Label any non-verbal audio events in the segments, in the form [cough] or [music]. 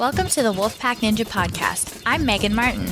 Welcome to the Wolfpack Ninja Podcast. I'm Megan Martin.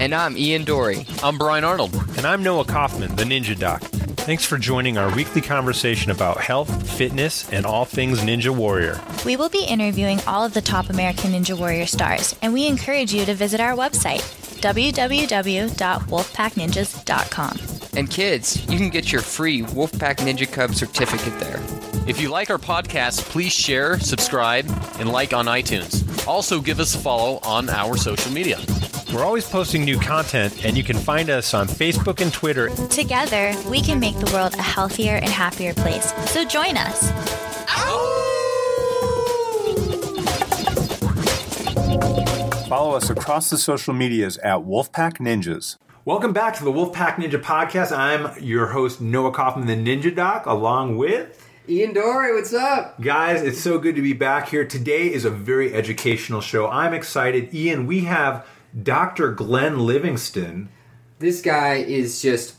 And I'm Ian Dory. I'm Brian Arnold. And I'm Noah Kaufman, the Ninja Doc. Thanks for joining our weekly conversation about health, fitness, and all things Ninja Warrior. We will be interviewing all of the top American Ninja Warrior stars, and we encourage you to visit our website, www.wolfpackninjas.com. And kids, you can get your free Wolfpack Ninja Cub certificate there. If you like our podcast, please share, subscribe, and like on iTunes. Also, give us a follow on our social media. We're always posting new content, and you can find us on Facebook and Twitter. Together, we can make the world a healthier and happier place. So join us. Follow us across the social medias at Wolfpack Ninjas. Welcome back to the Wolfpack Ninja Podcast. I'm your host, Noah Kaufman, the Ninja Doc, along with Ian Dory, what's up? Guys, it's so good to be back here. Today is a very educational show. I'm excited. Ian, we have Dr. Glenn Livingston. This guy is just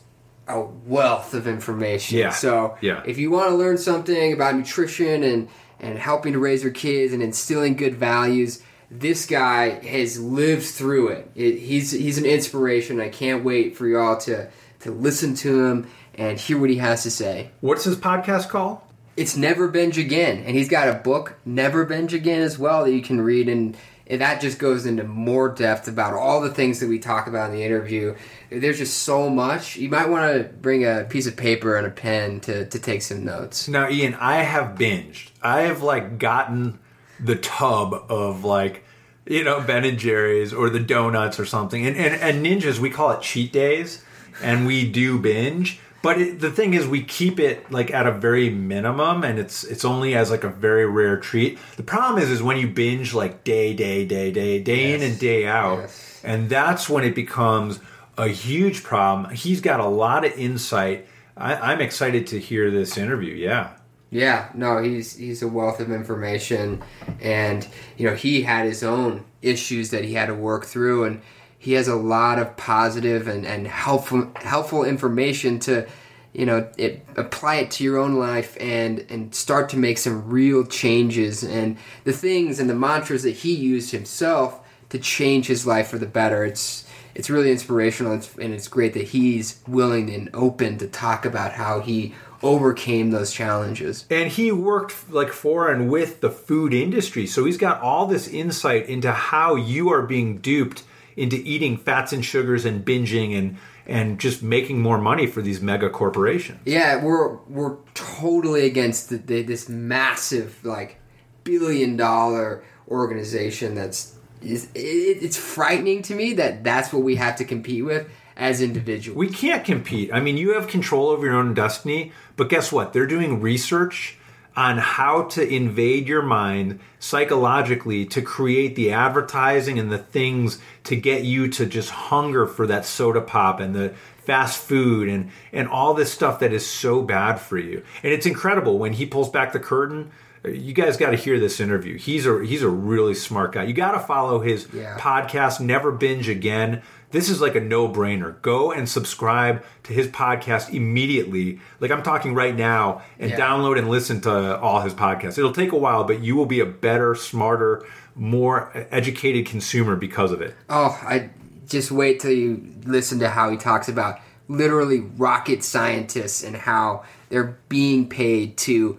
a wealth of information. Yeah. So Yeah. if you want to learn something about nutrition and, and helping to raise your kids and instilling good values, this guy has lived through it. it he's he's an inspiration. I can't wait for y'all to to listen to him and hear what he has to say. What's his podcast called? It's Never Binge Again, and he's got a book, Never Binge Again, as well that you can read, and and that just goes into more depth about all the things that we talk about in the interview. There's just so much. You might want to bring a piece of paper and a pen to, to take some notes. Now, Ian, I have binged. I have like gotten the tub of like, you know, Ben and Jerry's or the donuts or something. And and, and ninjas, we call it cheat days, and we do binge. But it, the thing is, we keep it like at a very minimum, and it's it's only as like a very rare treat. The problem is, is when you binge like day, day, day, day, day in and day out, Yes. and that's when it becomes a huge problem. He's got a lot of insight. I, I'm excited to hear this interview. Yeah. Yeah, no, he's he's a wealth of information, and you know he had his own issues that he had to work through, and he has a lot of positive and, and helpful helpful information to you know it, apply it to your own life and and start to make some real changes and the things and the mantras that he used himself to change his life for the better. It's it's really inspirational, and it's, and it's great that he's willing and open to talk about how he overcame those challenges. and he worked like for and with the food industry so he's got all this insight into how you are being duped into eating fats and sugars and binging and and just making more money for these mega corporations Yeah, we're we're totally against the, the, this massive like billion dollar organization. That's is it, it's frightening to me that that's what we have to compete with as individuals. we can't compete i mean you have control over your own destiny but guess what they're doing research on how to invade your mind psychologically to create the advertising and the things to get you to just hunger for that soda pop and the fast food and and all this stuff that is so bad for you. And it's incredible when he pulls back the curtain. You guys got to hear this interview. He's a he's a really smart guy. You got to follow his Yeah. podcast Never Binge Again. This is like a no-brainer. Go and subscribe to his podcast immediately. Like I'm talking right now and Yeah. download and listen to all his podcasts. It'll take a while, but you will be a better, smarter, more educated consumer because of it. Oh, I just wait till you listen to how he talks about literally rocket scientists and how they're being paid to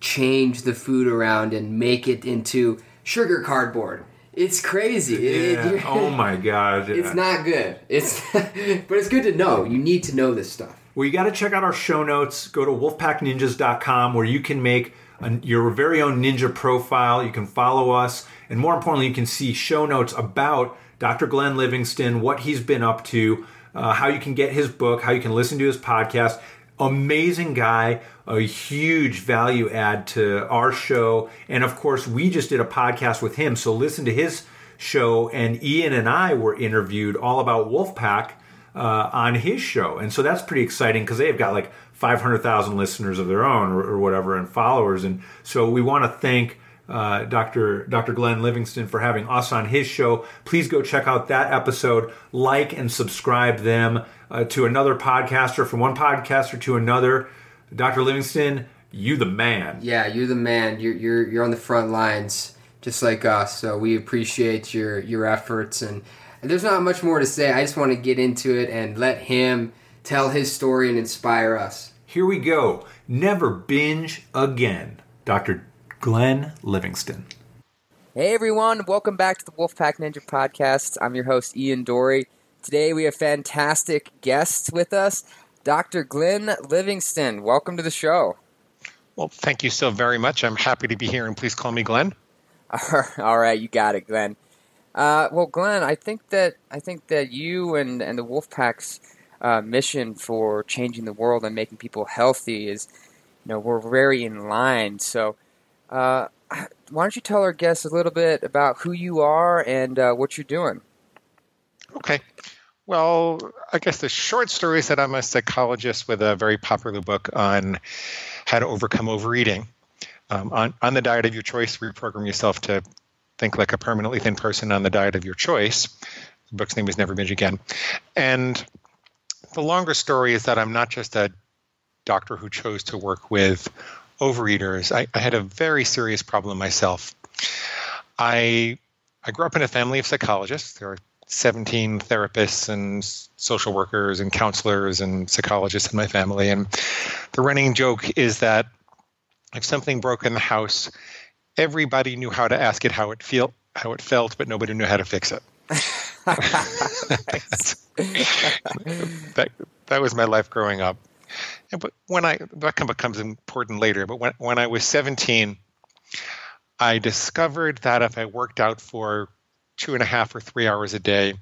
change the food around and make it into sugar cardboard. It's crazy. Yeah. it- oh my god. [laughs] yeah. It's not good. It's [laughs] but it's good to know. You need to know this stuff. Well, you got to check out our show notes. Go to wolfpackninjas.com where you can make an, your very own ninja profile. You can follow us. And more importantly, you can see show notes about Dr. Glenn Livingston, what he's been up to, uh, how you can get his book, how you can listen to his podcast. Amazing guy, a huge value add to our show. And of course, we just did a podcast with him. So listen to his show. And Ian and I were interviewed all about Wolfpack uh, on his show, and so that's pretty exciting because they've got like 500,000 listeners of their own or, or whatever and followers, and so we want to thank uh, Dr. Dr. Glenn Livingston for having us on his show. Please go check out that episode, like and subscribe them uh, to another podcaster, from one podcaster to another. Dr. Livingston, you the man. Yeah, you're the man. You're you're you're on the front lines just like us. So we appreciate your your efforts and, and there's not much more to say. I just want to get into it and let him tell his story and inspire us. Here we go. Never binge again. Dr. Glenn Livingston. Hey everyone, welcome back to the Wolfpack Ninja Podcast. I'm your host Ian Dory. Today we have fantastic guests with us, Dr. Glenn Livingston. Welcome to the show. Well, thank you so very much. I'm happy to be here, and please call me Glenn. [laughs] All right, you got it, Glenn. Uh, well, Glenn, I think that I think that you and and the Wolfpack's uh, mission for changing the world and making people healthy is, you know, we're very in line. So, uh, [clears throat] why don't you tell our guests a little bit about who you are and uh, what you're doing? Okay. Well, I guess the short story is that I'm a psychologist with a very popular book on how to overcome overeating. Um, on, on the diet of your choice, reprogram yourself to think like a permanently thin person on the diet of your choice. The book's name is Never Binge Again. And the longer story is that I'm not just a doctor who chose to work with overeaters. I, I had a very serious problem myself. I I grew up in a family of psychologists. There are 17 therapists and social workers and counselors and psychologists in my family. And the running joke is that if something broke in the house, everybody knew how to ask it how it feel how it felt, but nobody knew how to fix it. [laughs] that, that was my life growing up. But when I that becomes important later. But when when I was 17, I discovered that if I worked out for two and a half or three hours a day,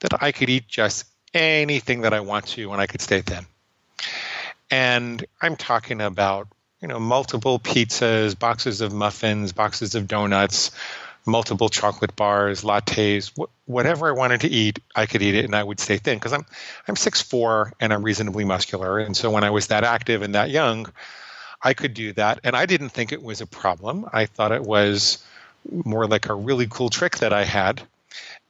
that I could eat just anything that I want to and I could stay thin. And I'm talking about you know multiple pizzas, boxes of muffins, boxes of donuts, multiple chocolate bars, lattes, wh- whatever I wanted to eat, I could eat it and I would stay thin because I'm I'm 6'4 and I'm reasonably muscular. And so when I was that active and that young, I could do that. And I didn't think it was a problem. I thought it was more like a really cool trick that I had.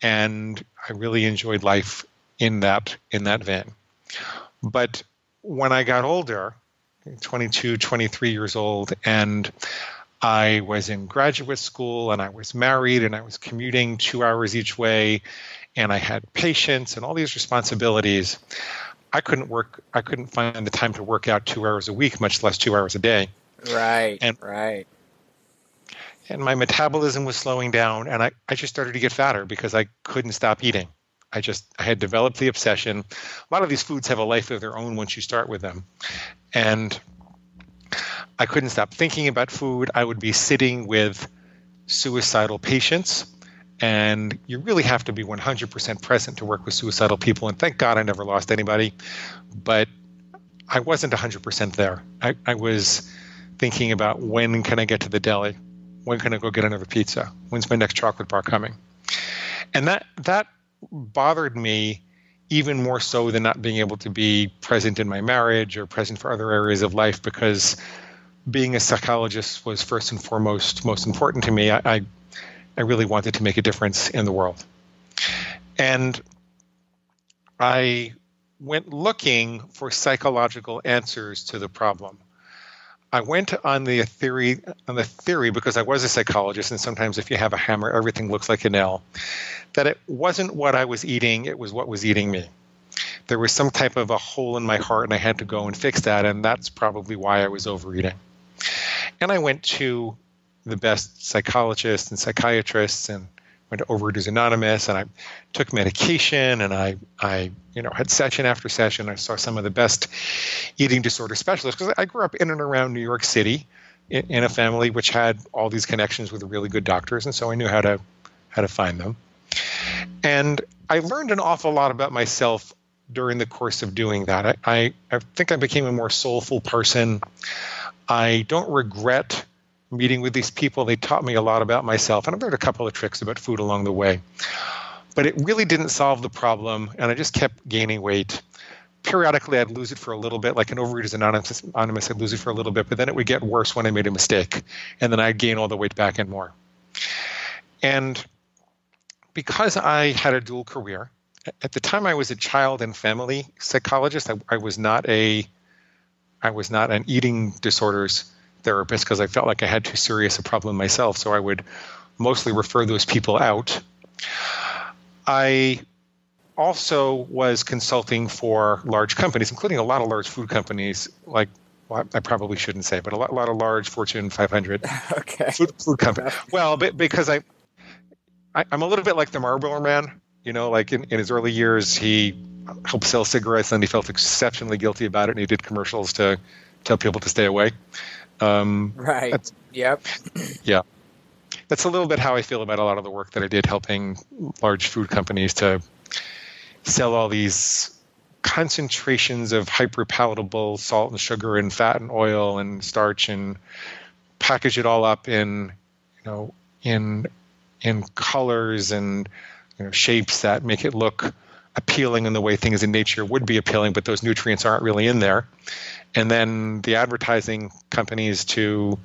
And I really enjoyed life in that in that vein. But when I got older, 22, 23 years old, and I was in graduate school and I was married and I was commuting two hours each way and I had patients and all these responsibilities. I couldn't work, I couldn't find the time to work out two hours a week, much less two hours a day. Right, and, right. And my metabolism was slowing down and I, I just started to get fatter because I couldn't stop eating. I just I had developed the obsession. A lot of these foods have a life of their own once you start with them. And I couldn't stop thinking about food. I would be sitting with suicidal patients, and you really have to be 100% present to work with suicidal people. And thank God I never lost anybody, but I wasn't 100% there. I, I was thinking about when can I get to the deli? When can I go get another pizza? When's my next chocolate bar coming? And that that bothered me even more so than not being able to be present in my marriage or present for other areas of life because being a psychologist was first and foremost most important to me. I, I, I really wanted to make a difference in the world. And I went looking for psychological answers to the problem. I went on the theory on the theory because I was a psychologist, and sometimes if you have a hammer, everything looks like a nail. That it wasn't what I was eating; it was what was eating me. There was some type of a hole in my heart, and I had to go and fix that, and that's probably why I was overeating. And I went to the best psychologists and psychiatrists and went to Overeaters Anonymous and I took medication and I, I you know, had session after session. I saw some of the best eating disorder specialists because I grew up in and around New York City in, in, a family which had all these connections with really good doctors, and so I knew how to how to find them. And I learned an awful lot about myself during the course of doing that. I, I, I think I became a more soulful person. I don't regret meeting with these people. They taught me a lot about myself, and I learned a couple of tricks about food along the way. But it really didn't solve the problem, and I just kept gaining weight. Periodically, I'd lose it for a little bit, like an Overeaters Anonymous, Anonymous, I'd lose it for a little bit, but then it would get worse when I made a mistake, and then I'd gain all the weight back and more. And because I had a dual career, at the time I was a child and family psychologist. I, I was not a I was not an eating disorders therapist because I felt like I had too serious a problem myself. So I would mostly refer those people out. I also was consulting for large companies, including a lot of large food companies, like well, I probably shouldn't say, but a lot, a lot of large Fortune 500 [laughs] okay. food, food companies. Well, because I, I, am a little bit like the Marlboro Man. You know, like in, in his early years, he helped sell cigarettes, and he felt exceptionally guilty about it, and he did commercials to tell people to stay away. Um, right. Yep. [clears throat] Yeah. That's a little bit how I feel about a lot of the work that I did helping large food companies to sell all these concentrations of hyper palatable salt and sugar and fat and oil and starch and package it all up in you know in in colors and you know, shapes that make it look appealing in the way things in nature would be appealing, but those nutrients aren't really in there. And then the advertising companies to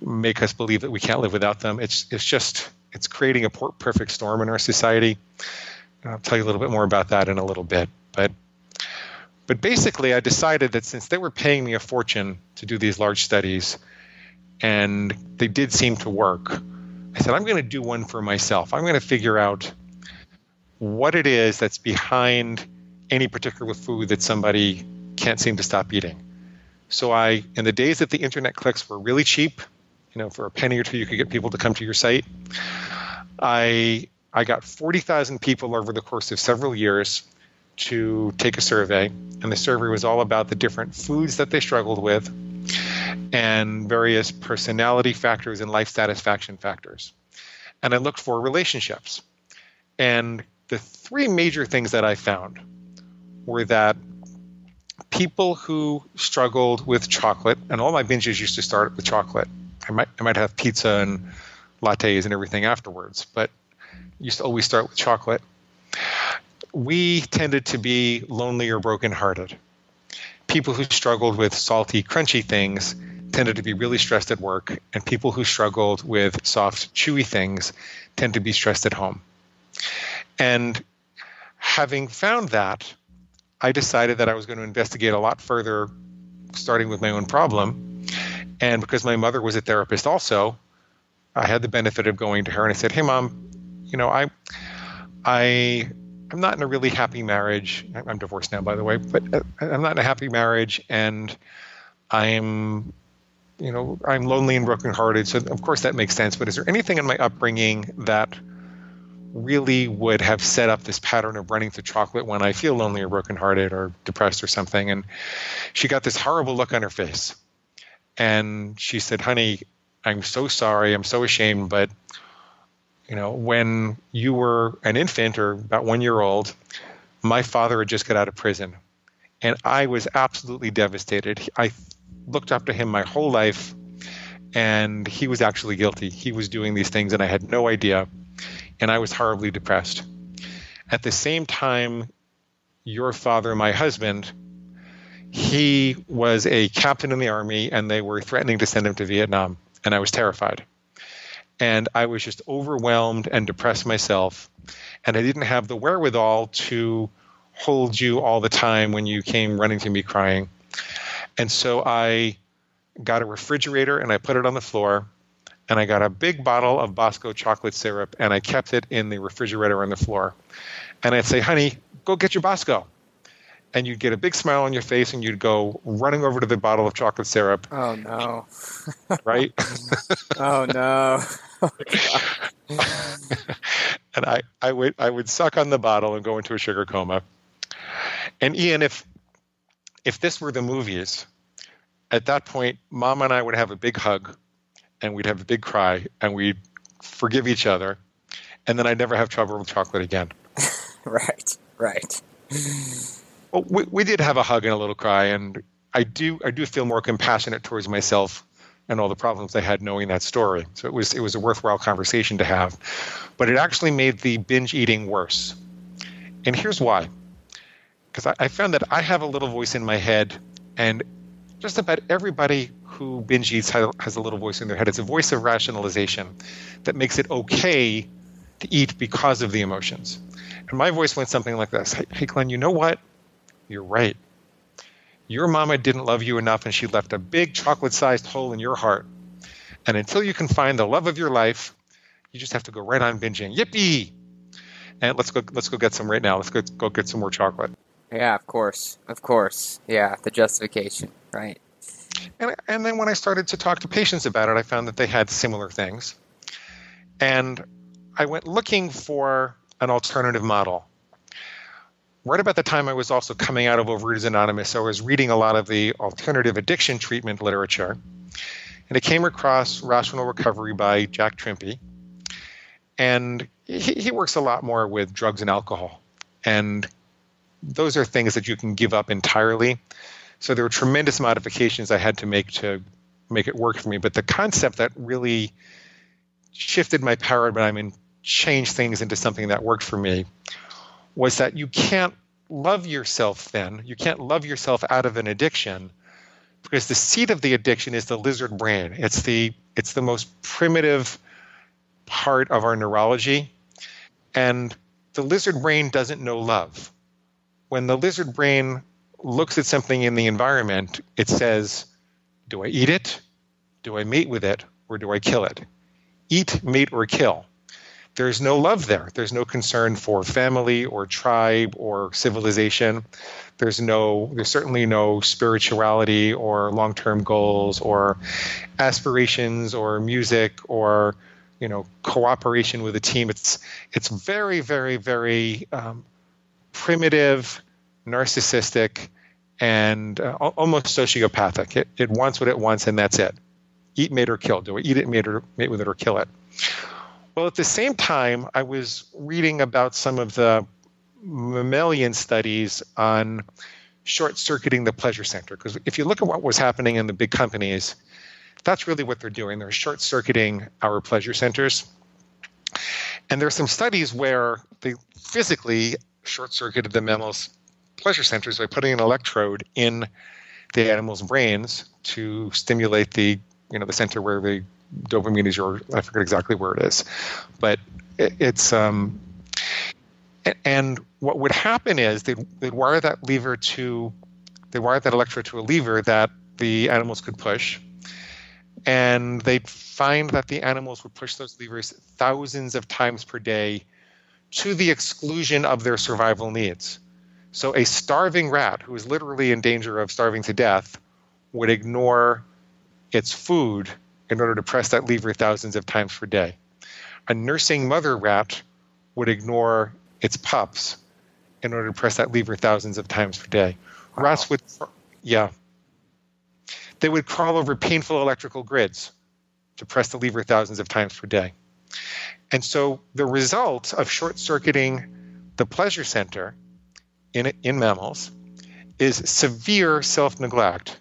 make us believe that we can't live without them. It's it's just it's creating a perfect storm in our society. I'll tell you a little bit more about that in a little bit. But but basically, I decided that since they were paying me a fortune to do these large studies, and they did seem to work, I said I'm going to do one for myself. I'm going to figure out what it is that's behind any particular food that somebody can't seem to stop eating. So I, in the days that the internet clicks were really cheap, you know, for a penny or two, you could get people to come to your site. I I got 40,000 people over the course of several years to take a survey, and the survey was all about the different foods that they struggled with and various personality factors and life satisfaction factors. And I looked for relationships. And the three major things that I found were that people who struggled with chocolate, and all my binges used to start with chocolate. I might I might have pizza and lattes and everything afterwards, but used to always start with chocolate. We tended to be lonely or brokenhearted. People who struggled with salty, crunchy things tended to be really stressed at work, and people who struggled with soft, chewy things tend to be stressed at home. And having found that, I decided that I was going to investigate a lot further, starting with my own problem. And because my mother was a therapist also, I had the benefit of going to her and I said, "Hey, mom, you know, I, I, I'm not in a really happy marriage. I'm divorced now, by the way, but uh, I'm not in a happy marriage, and I'm, you know, I'm lonely and brokenhearted. So of course that makes sense. But is there anything in my upbringing that really would have set up this pattern of running to chocolate when I feel lonely or brokenhearted or depressed or something. And she got this horrible look on her face. And she said, Honey, I'm so sorry. I'm so ashamed. But, you know, when you were an infant or about one year old, my father had just got out of prison. And I was absolutely devastated. I looked up to him my whole life. And he was actually guilty. He was doing these things, and I had no idea and I was horribly depressed. At the same time, your father, my husband, he was a captain in the army and they were threatening to send him to Vietnam. And I was terrified. And I was just overwhelmed and depressed myself. And I didn't have the wherewithal to hold you all the time when you came running to me crying. And so I got a refrigerator and I put it on the floor and I got a big bottle of Bosco chocolate syrup and I kept it in the refrigerator on the floor. And I'd say, honey, go get your Bosco. And you'd get a big smile on your face and you'd go running over to the bottle of chocolate syrup. Oh, no. [laughs] right? oh, no. [laughs] and I, I, would, I would suck on the bottle and go into a sugar coma. And Ian, if, if this were the movies, at that point, mom and I would have a big hug and we'd have a big cry and we'd forgive each other and then I'd never have trouble with chocolate again. [laughs] right, right. Well, we, we did have a hug and a little cry, and I do I do feel more compassionate towards myself and all the problems I had knowing that story. So it was it was a worthwhile conversation to have, but it actually made the binge eating worse. And here's why: because I, I found that I have a little voice in my head, and just about everybody who binge eats has a little voice in their head. It's a voice of rationalization that makes it okay to eat because of the emotions. And my voice went something like this Hey, Glenn, you know what? You're right. Your mama didn't love you enough and she left a big chocolate sized hole in your heart. And until you can find the love of your life, You just have to go right on binging. Yippee! And let's go let's go get some right now. Let's go go get some more chocolate. Yeah, of course, of course. Yeah, the justification, right? And, and then when I started to talk to patients about it, I found that they had similar things. And I went looking for an alternative model. Right about the time I was also coming out of Overeaters Anonymous, so I was reading a lot of the alternative addiction treatment literature. And I came across Rational Recovery by Jack Trimpey. And he, he works a lot more with drugs and alcohol. And those are things that you can give up entirely. So there were tremendous modifications I had to make to make it work for me. But the concept that really shifted my paradigm and changed things into something that worked for me was that you can't love yourself then. You can't love yourself out of an addiction because the seat of the addiction is the lizard brain. It's the it's the most primitive part of our neurology. And the lizard brain doesn't know love. When the lizard brain looks at something in the environment, it says, Do I eat it? Do I mate with it? Or do I kill it? Eat, mate, or kill. There's no love there. There's no concern for family or tribe or civilization. There's no, there's certainly no spirituality or long-term goals or aspirations or music or you know cooperation with a team. It's it's very very very um, primitive narcissistic, and uh, almost sociopathic. It, it wants what it wants, and that's it. Eat, mate, or kill. Do I eat it, mate, or mate with it, or kill it? Well, at the same time, I was reading about some of the mammalian studies on short circuiting the pleasure center. Because if you look at what was happening in the big companies, that's really what they're doing. They're short circuiting our pleasure centers. And there are some studies where they physically short circuited the mammals pleasure centers by putting an electrode in the animal's brains to stimulate the you know the center where the dopamine is your I forget exactly where it is, but it, it's um and what would happen is they'd, they'd wire that lever to they wire that electrode to a lever that the animals could push. And they'd find that the animals would push those levers thousands of times per day to the exclusion of their survival needs so a starving rat who is literally in danger of starving to death would ignore its food in order to press that lever thousands of times per day. A nursing mother rat would ignore its pups in order to press that lever thousands of times per day. Wow. Rats would, yeah, they would crawl over painful electrical grids to press the lever thousands of times per day. And so the result of short circuiting the pleasure center in, in mammals is severe self neglect.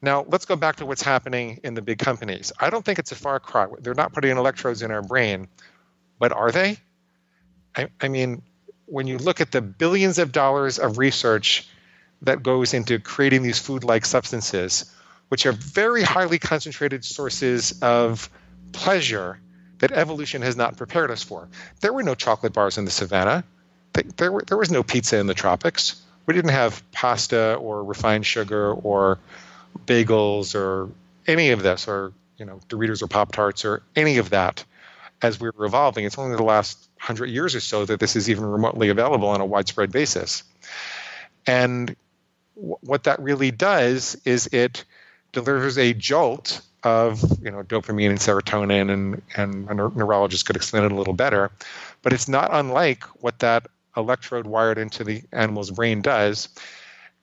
Now, let's go back to what's happening in the big companies. I don't think it's a far cry. They're not putting electrodes in our brain, but are they? I, I mean, when you look at the billions of dollars of research that goes into creating these food like substances, which are very highly concentrated sources of pleasure that evolution has not prepared us for. There were no chocolate bars in the savannah there, were, there was no pizza in the tropics. We didn't have pasta or refined sugar or bagels or any of this, or you know, Doritos or Pop Tarts or any of that. As we were evolving, it's only the last hundred years or so that this is even remotely available on a widespread basis. And w- what that really does is it delivers a jolt of you know dopamine and serotonin, and and a neurologist could explain it a little better. But it's not unlike what that electrode wired into the animal's brain does.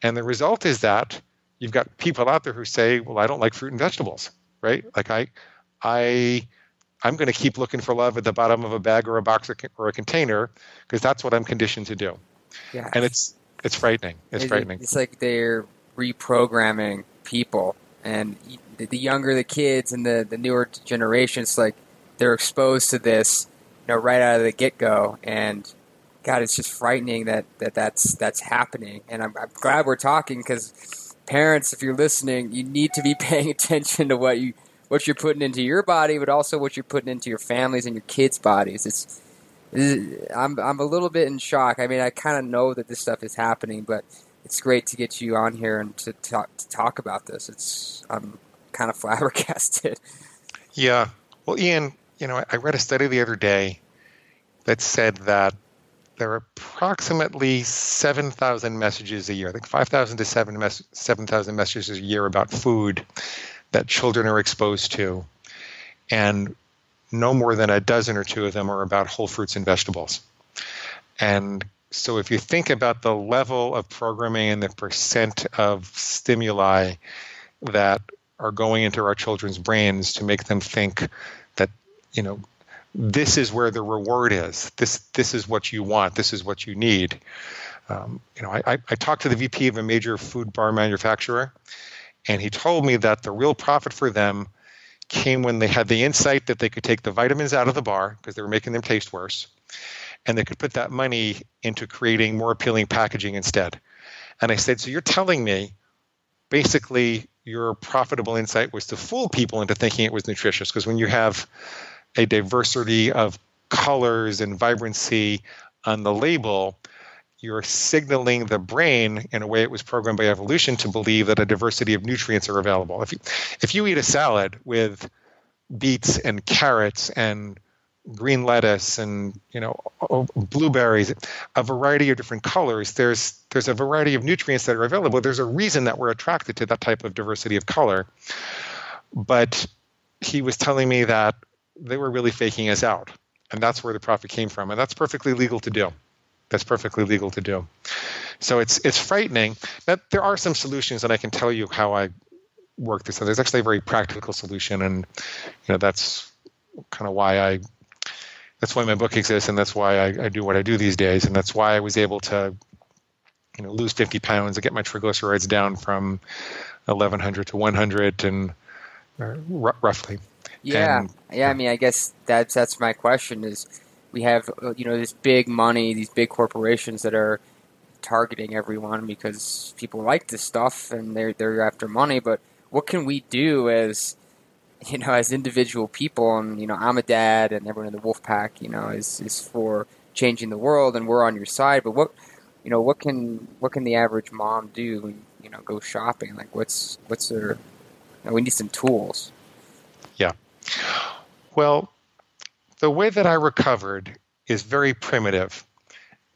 And the result is that you've got people out there who say, "Well, I don't like fruit and vegetables." Right? Like I, I, I'm going to keep looking for love at the bottom of a bag or a box or a container because that's what I'm conditioned to do. Yeah. And it's it's frightening. It's, it's frightening. It's like they're reprogramming people, and the younger the kids and the the newer generations, like they're exposed to this, you know, right out of the get go, and God, it's just frightening that, that that's that's happening. And I'm, I'm glad we're talking because parents, if you're listening, you need to be [laughs] paying attention to what you what you're putting into your body, but also what you're putting into your families and your kids' bodies. It's, uh, I'm I'm a little bit in shock. I mean, I kind of know that this stuff is happening, but it's great to get you on here and to talk to talk about this. It's I'm kind of [laughs] flabbergasted. Yeah. Well, Ian, you know, I read a study the other day that said that there are approximately 7,000 messages a year, I think 5,000 to 7,000 messages a year about food that children are exposed to. And no more than a dozen or two of them are about whole fruits and vegetables. And so if you think about the level of programming and the percent of stimuli that are going into our children's brains to make them think that, you know, this is where the reward is. This this is what you want. This is what you need. Um, you know, I, I talked to the VP of a major food bar manufacturer, and he told me that the real profit for them came when they had the insight that they could take the vitamins out of the bar because they were making them taste worse, and they could put that money into creating more appealing packaging instead. And I said, so you're telling me basically your profitable insight was to fool people into thinking it was nutritious because when you have a diversity of colors and vibrancy on the label, you're signaling the brain in a way it was programmed by evolution to believe that a diversity of nutrients are available. If you, if you eat a salad with beets and carrots and green lettuce and you know blueberries a variety of different colors there's there's a variety of nutrients that are available there's a reason that we're attracted to that type of diversity of color but he was telling me that they were really faking us out. And that's where the profit came from. And that's perfectly legal to do. That's perfectly legal to do. So it's it's frightening. But there are some solutions, and I can tell you how I work this. So there's actually a very practical solution, and you know that's kind of why I that's why my book exists, and that's why I, I do what I do these days, and that's why I was able to you know lose 50 pounds and get my triglycerides down from 1100 to 100 and uh, r- roughly yeah, and, yeah. I mean, I guess that's that's my question. Is we have uh, you know this big money, these big corporations that are targeting everyone because people like this stuff and they're they're after money. But what can we do as you know as individual people? And you know, I'm a dad, and everyone in the Wolf Pack, you know, is is for changing the world, and we're on your side. But what you know, what can what can the average mom do? When, you know, go shopping. Like, what's what's their you know, we need some tools. Yeah. Well, the way that I recovered is very primitive.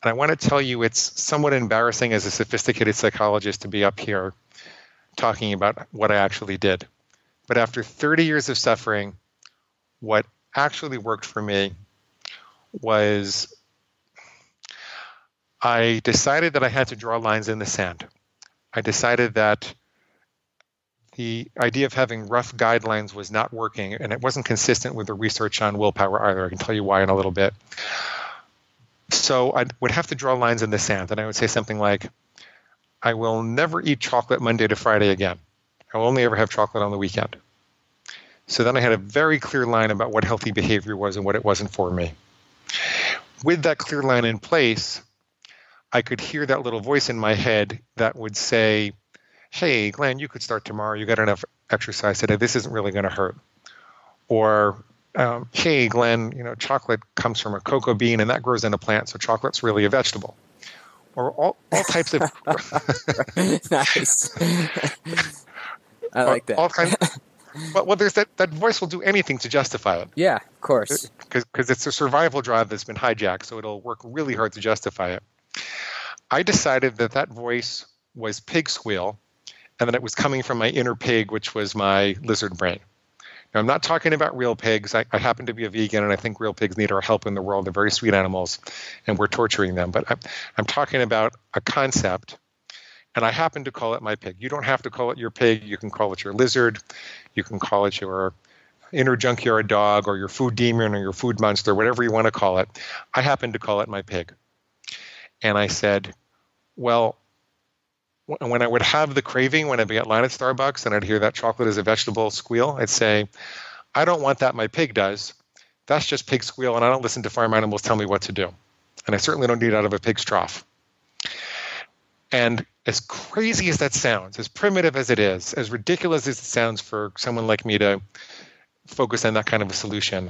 And I want to tell you it's somewhat embarrassing as a sophisticated psychologist to be up here talking about what I actually did. But after 30 years of suffering, what actually worked for me was I decided that I had to draw lines in the sand. I decided that the idea of having rough guidelines was not working, and it wasn't consistent with the research on willpower either. I can tell you why in a little bit. So I would have to draw lines in the sand, and I would say something like, I will never eat chocolate Monday to Friday again. I will only ever have chocolate on the weekend. So then I had a very clear line about what healthy behavior was and what it wasn't for me. With that clear line in place, I could hear that little voice in my head that would say, hey, Glenn, you could start tomorrow. You got enough exercise today. This isn't really going to hurt. Or, um, hey, Glenn, you know, chocolate comes from a cocoa bean and that grows in a plant, so chocolate's really a vegetable. Or all, all types of. [laughs] nice. [laughs] I like that. All kinds. well, well, there's that, that voice will do anything to justify it. Yeah, of course. Because it's a survival drive that's been hijacked, so it'll work really hard to justify it. I decided that that voice was pig squeal and that it was coming from my inner pig, which was my lizard brain. Now, I'm not talking about real pigs. I, I, happen to be a vegan, and I think real pigs need our help in the world. They're very sweet animals, and we're torturing them. But I'm, I'm talking about a concept, and I happen to call it my pig. You don't have to call it your pig. You can call it your lizard. You can call it your inner junkyard dog, or your food demon, or your food monster, whatever you want to call it. I happen to call it my pig. And I said, well, when I would have the craving when I'd be at line at Starbucks and I'd hear that chocolate is a vegetable squeal, I'd say, I don't want that. My pig does. That's just pig squeal, and I don't listen to farm animals tell me what to do. And I certainly don't eat out of a pig's trough. And as crazy as that sounds, as primitive as it is, as ridiculous as it sounds for someone like me to focus on that kind of a solution,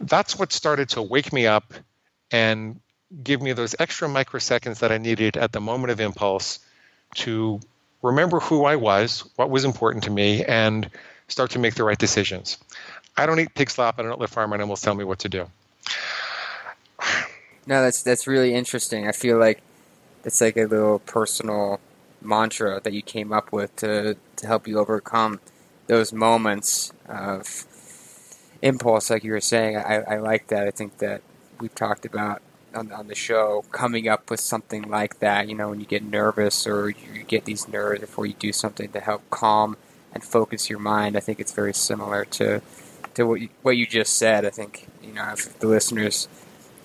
that's what started to wake me up and give me those extra microseconds that I needed at the moment of impulse to remember who I was, what was important to me, and start to make the right decisions. I don't eat pig slop. I don't let farm animals tell me what to do. No, that's that's really interesting. I feel like it's like a little personal mantra that you came up with to to help you overcome those moments of impulse, like you were saying. I, I like that. I think that we've talked about on, on the show coming up with something like that. You know, when you get nervous or you get these nerves before you do something to help calm and focus your mind. I think it's very similar to to what you, what you just said. I think you know if the listeners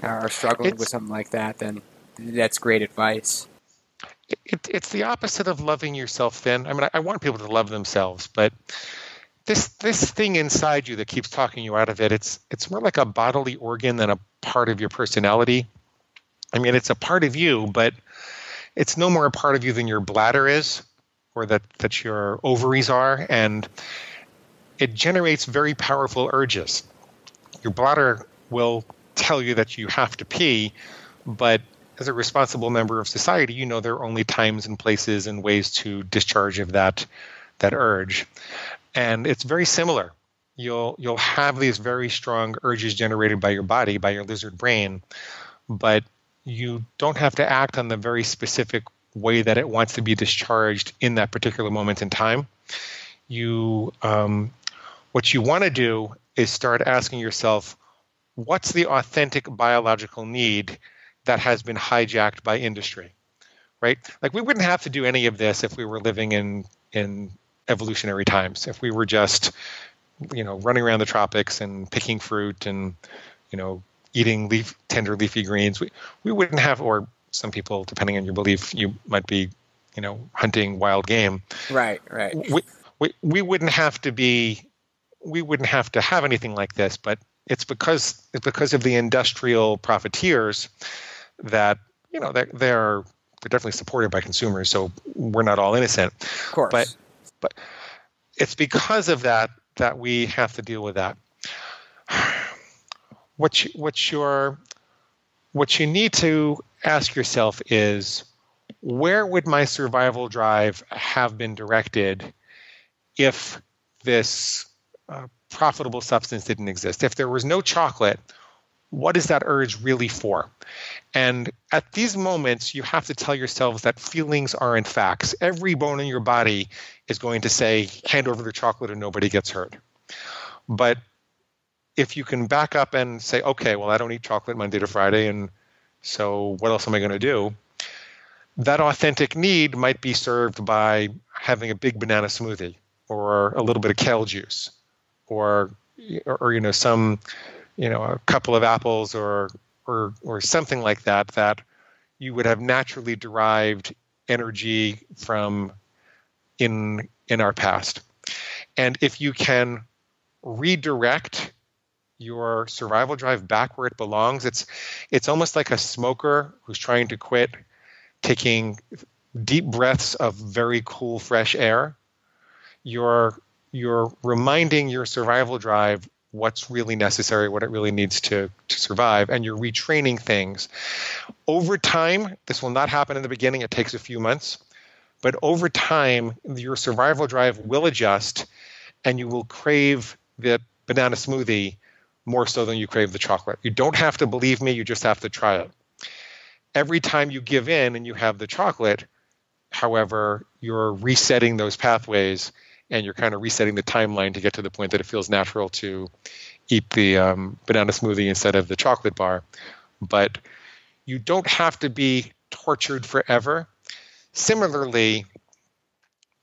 are struggling it's, with something like that, then that's great advice. It, it's the opposite of loving yourself. Then I mean, I, I want people to love themselves, but this this thing inside you that keeps talking you out of it it's it's more like a bodily organ than a part of your personality i mean it's a part of you but it's no more a part of you than your bladder is or that that your ovaries are and it generates very powerful urges your bladder will tell you that you have to pee but as a responsible member of society you know there are only times and places and ways to discharge of that that urge and it's very similar. You'll you'll have these very strong urges generated by your body, by your lizard brain, but you don't have to act on the very specific way that it wants to be discharged in that particular moment in time. You um, what you want to do is start asking yourself, what's the authentic biological need that has been hijacked by industry? Right? Like we wouldn't have to do any of this if we were living in in evolutionary times. If we were just, you know, running around the tropics and picking fruit and, you know, eating leaf tender leafy greens, we, we wouldn't have, or some people, depending on your belief, you might be, you know, hunting wild game. Right, right. We, we, we wouldn't have to be, we wouldn't have to have anything like this, but it's because it's because of the industrial profiteers that you know they're, they're they're definitely supported by consumers, so we're not all innocent. Of course. But but it's because of that that we have to deal with that. What you, what what you need to ask yourself is where would my survival drive have been directed if this uh, profitable substance didn't exist? If there was no chocolate, what is that urge really for? And at these moments, you have to tell yourselves that feelings aren't facts. Every bone in your body is going to say, hand over the chocolate and nobody gets hurt. But if you can back up and say, okay, well, I don't eat chocolate Monday to Friday, and so what else am I going to do? That authentic need might be served by having a big banana smoothie or a little bit of kale juice or, or, or you know, some you know a couple of apples or or or something like that that you would have naturally derived energy from in in our past and if you can redirect your survival drive back where it belongs it's it's almost like a smoker who's trying to quit taking deep breaths of very cool fresh air you're you're reminding your survival drive what's really necessary, what it really needs to, to survive, and you're retraining things. Over time, this will not happen in the beginning, it takes a few months, but over time, your survival drive will adjust and you will crave the banana smoothie more so than you crave the chocolate. You don't have to believe me, you just have to try it. Every time you give in and you have the chocolate, however, you're resetting those pathways and you're kind of resetting the timeline to get to the point that it feels natural to eat the um, banana smoothie instead of the chocolate bar. But you don't have to be tortured forever. Similarly,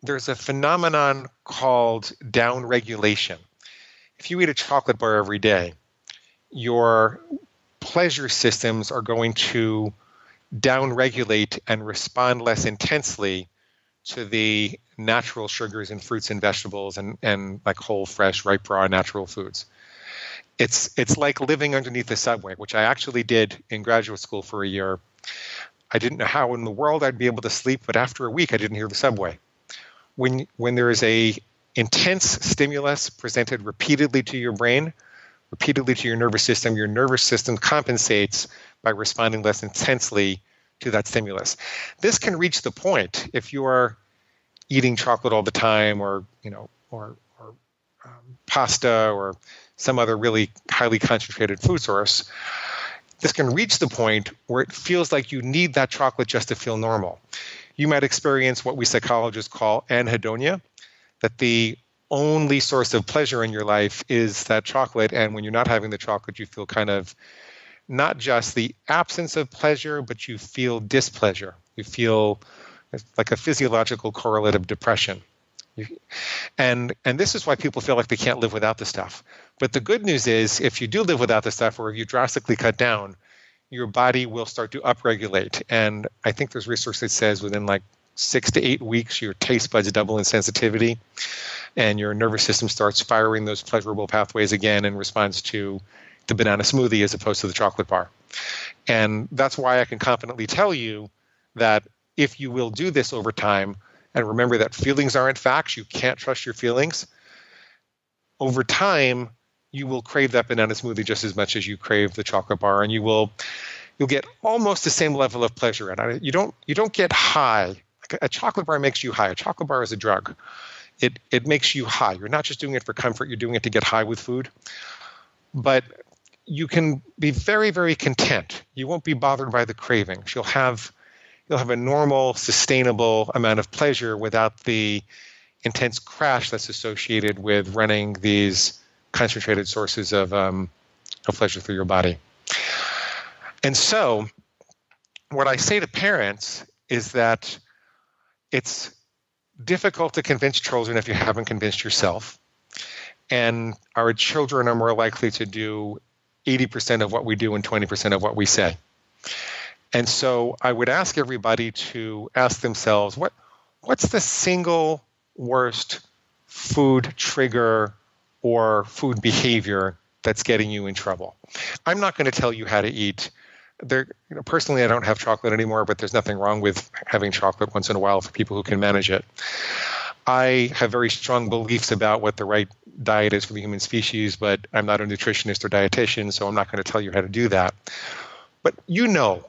there's a phenomenon called down regulation. If you eat a chocolate bar every day, your pleasure systems are going to down regulate and respond less intensely to the natural sugars in fruits and vegetables and, and like whole, fresh, ripe, raw, natural foods. It's it's like living underneath the subway, which I actually did in graduate school for a year. I didn't know how in the world I'd be able to sleep, but after a week I didn't hear the subway. When when there is a intense stimulus presented repeatedly to your brain, repeatedly to your nervous system, your nervous system compensates by responding less intensely to that stimulus. This can reach the point if you are eating chocolate all the time, or you know, or or um, pasta, or some other really highly concentrated food source, this can reach the point where it feels like you need that chocolate just to feel normal. You might experience what we psychologists call anhedonia, that the only source of pleasure in your life is that chocolate. And when you're not having the chocolate, you feel kind of not just the absence of pleasure, but you feel displeasure. You feel like a physiological correlate of depression. And and this is why people feel like they can't live without the stuff. But the good news is if you do live without the stuff or if you drastically cut down, your body will start to upregulate. And I think there's research that says within like six to eight weeks, your taste buds double in sensitivity and your nervous system starts firing those pleasurable pathways again in response to the banana smoothie as opposed to the chocolate bar. And that's why I can confidently tell you that if you will do this over time, and remember that feelings aren't facts, you can't trust your feelings. Over time, you will crave that banana smoothie just as much as you crave the chocolate bar, and you will you'll get almost the same level of pleasure it. You don't you don't get high. A chocolate bar makes you high. A chocolate bar is a drug. It it makes you high. You're not just doing it for comfort. You're doing it to get high with food. But you can be very very content. You won't be bothered by the cravings. You'll have you'll have a normal, sustainable amount of pleasure without the intense crash that's associated with running these concentrated sources of, um, of pleasure through your body. And so, what I say to parents is that it's difficult to convince children if you haven't convinced yourself. And our children are more likely to do 80% of what we do and 20% of what we say. And so I would ask everybody to ask themselves what what's the single worst food trigger or food behavior that's getting you in trouble. I'm not going to tell you how to eat. There, you know, personally, I don't have chocolate anymore, but there's nothing wrong with having chocolate once in a while for people who can manage it. I have very strong beliefs about what the right diet is for the human species, but I'm not a nutritionist or dietitian, so I'm not going to tell you how to do that. But you know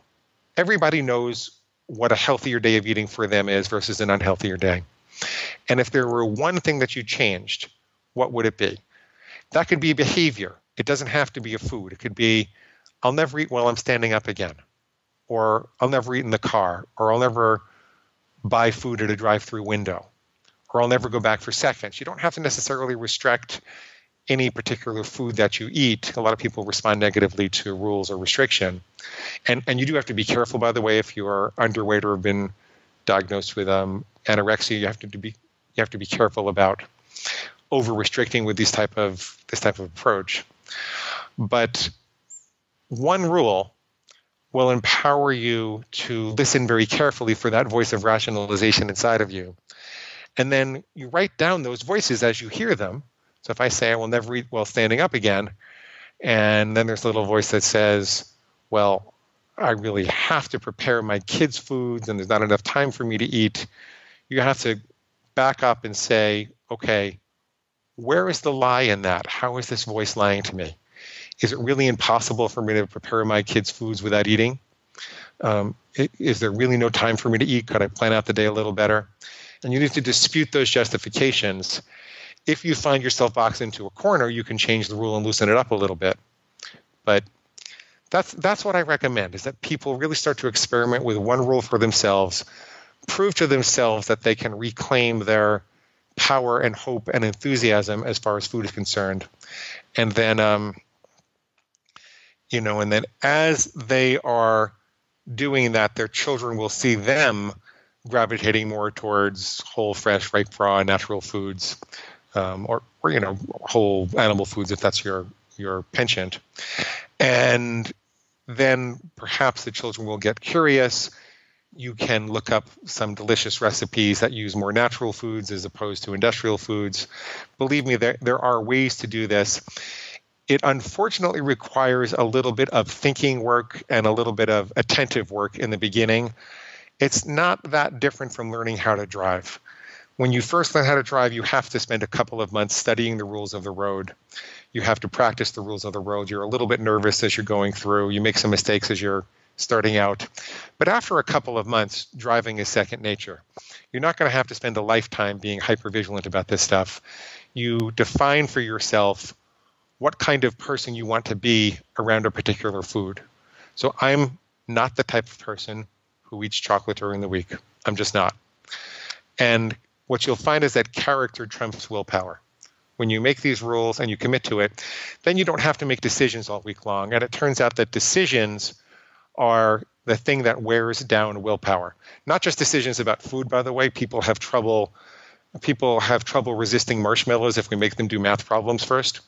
everybody knows what a healthier day of eating for them is versus an unhealthier day. And if there were one thing that you changed, what would it be? That could be behavior. It doesn't have to be a food. It could be, I'll never eat while I'm standing up again, or I'll never eat in the car, or I'll never buy food at a drive through window, or I'll never go back for seconds. You don't have to necessarily restrict any particular food that you eat. A lot of people respond negatively to rules or restriction. And, and you do have to be careful, by the way, if you are underweight or have been diagnosed with um, anorexia, you have to be you have to be careful about over restricting with these type of this type of approach. But one rule will empower you to listen very carefully for that voice of rationalization inside of you. And then you write down those voices as you hear them so if I say I will never eat while standing up again, and then there's a little voice that says, well, I really have to prepare my kids' foods and there's not enough time for me to eat, you have to back up and say, okay, where is the lie in that? How is this voice lying to me? Is it really impossible for me to prepare my kids' foods without eating? Um, is there really no time for me to eat? Could I plan out the day a little better? And you need to dispute those justifications if you find yourself boxed into a corner, you can change the rule and loosen it up a little bit. But that's that's what I recommend is that people really start to experiment with one rule for themselves, prove to themselves that they can reclaim their power and hope and enthusiasm as far as food is concerned, and then um, you know, and then as they are doing that, their children will see them gravitating more towards whole, fresh, ripe, raw, natural foods um, or, or you know whole animal foods if that's your your penchant, and then perhaps the children will get curious. You can look up some delicious recipes that use more natural foods as opposed to industrial foods. Believe me, there, there are ways to do this. It unfortunately requires a little bit of thinking work and a little bit of attentive work in the beginning. It's not that different from learning how to drive when you first learn how to drive, you have to spend a couple of months studying the rules of the road. You have to practice the rules of the road. You're a little bit nervous as you're going through. You make some mistakes as you're starting out. But after a couple of months, driving is second nature. You're not going to have to spend a lifetime being hyper vigilant about this stuff. You define for yourself what kind of person you want to be around a particular food. So I'm not the type of person who eats chocolate during the week. I'm just not. And what you'll find is that character trumps willpower. When you make these rules and you commit to it, then you don't have to make decisions all week long. And it turns out that decisions are the thing that wears down willpower. Not just decisions about food, by the way. People have trouble people have trouble resisting marshmallows if we make them do math problems first.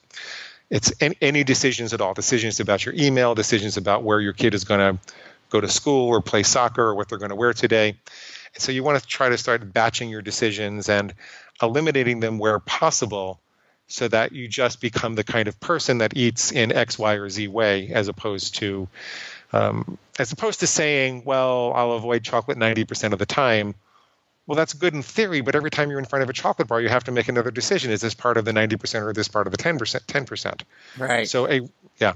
It's any decisions at all, decisions about your email, decisions about where your kid is going to go to school or play soccer or what they're going to wear today. And so you want to try to start batching your decisions and eliminating them where possible so that you just become the kind of person that eats in X, Y, or Z way as opposed to um, as opposed to saying, well, I'll avoid chocolate 90% of the time. Well, that's good in theory, but every time you're in front of a chocolate bar, you have to make another decision. Is this part of the 90% or this part of the 10%? 10%. Right. So, a, yeah.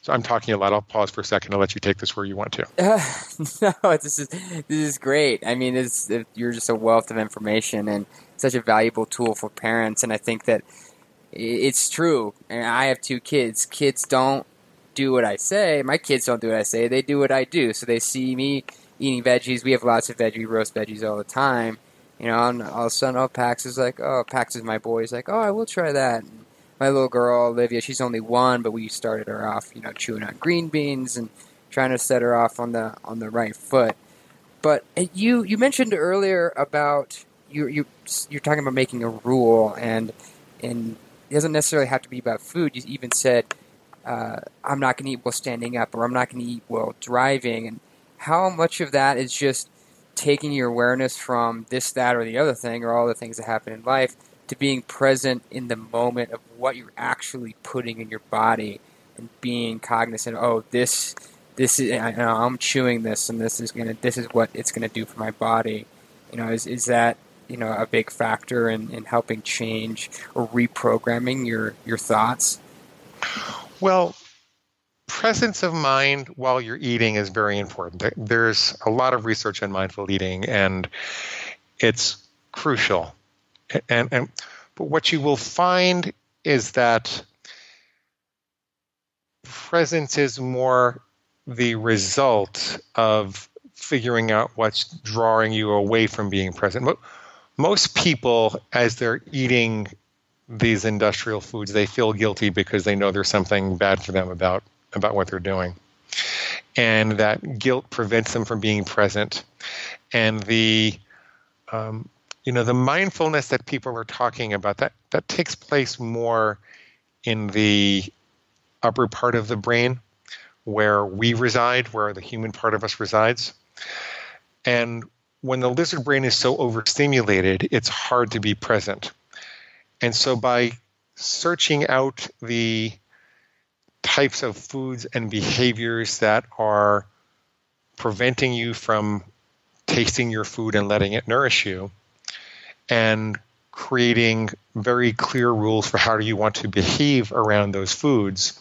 So I'm talking a lot. I'll pause for a second. I'll let you take this where you want to. Uh, [laughs] no, this is this is great. I mean, it's, it, you're just a wealth of information and such a valuable tool for parents. And I think that it's true. And I have two kids. Kids don't do what I say. My kids don't do what I say. They do what I do. So they see me eating veggies. We have lots of veggie roast veggies all the time. You know, and all of a sudden, oh, Pax is like, oh, Pax is my boy. He's like, oh, I will try that. And my little girl Olivia, she's only one, but we started her off, you know, chewing on green beans and trying to set her off on the on the right foot. But you you mentioned earlier about you you you're talking about making a rule, and and it doesn't necessarily have to be about food. You even said uh, I'm not going to eat while standing up, or I'm not going to eat while driving, and how much of that is just taking your awareness from this, that, or the other thing, or all the things that happen in life, to being present in the moment of what you're actually putting in your body, and being cognizant. Oh, this, this is. I I'm chewing this, and this is gonna. This is what it's gonna do for my body. You know, is is that you know a big factor in, in helping change or reprogramming your your thoughts? Well, presence of mind while you're eating is very important. There's a lot of research on mindful eating, and it's crucial. And, and but what you will find is that presence is more the result of figuring out what's drawing you away from being present. Most people, as they're eating these industrial foods, they feel guilty because they know there's something bad for them about about what they're doing. And that guilt prevents them from being present. And the um, you know the mindfulness that people are talking about that that takes place more in the upper part of the brain where we reside, where the human part of us resides. And when the lizard brain is so overstimulated, it's hard to be present. And so by searching out the types of foods and behaviors that are preventing you from tasting your food and letting it nourish you and creating very clear rules for how do you want to behave around those foods.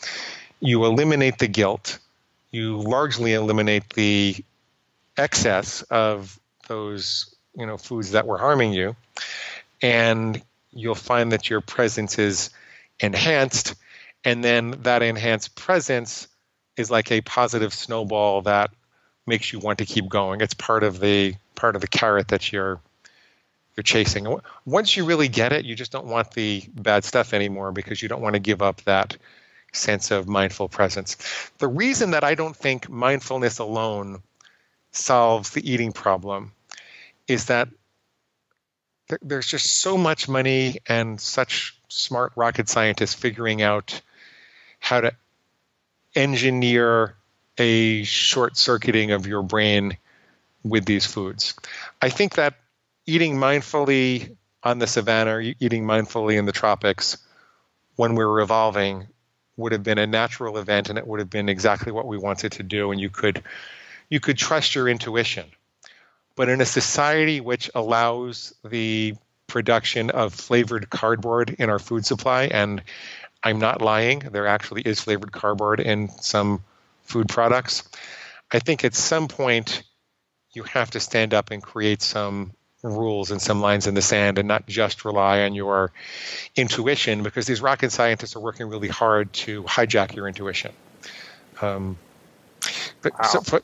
You eliminate the guilt. You largely eliminate the excess of those you know foods that were harming you and you'll find that your presence is enhanced and then that enhanced presence is like a positive snowball that makes you want to keep going. It's part of the part of the carrot that you're you're chasing. Once you really get it you just don't want the bad stuff anymore because you don't want to give up that sense of mindful presence. The reason that i don't think mindfulness alone solves the eating problem is that there's just so much money and such smart rocket scientists figuring out how to engineer a short circuiting of your brain with these foods. I think that eating mindfully on the savannah, eating mindfully in the tropics, when we were evolving, would have been a natural event, and it would have been exactly what we wanted to do. And you could, you could trust your intuition. But in a society which allows the production of flavored cardboard in our food supply, and I'm not lying, there actually is flavored cardboard in some food products. I think at some point you have to stand up and create some rules and some lines in the sand and not just rely on your intuition because these rocket scientists are working really hard to hijack your intuition. Um, but Wow. so, but,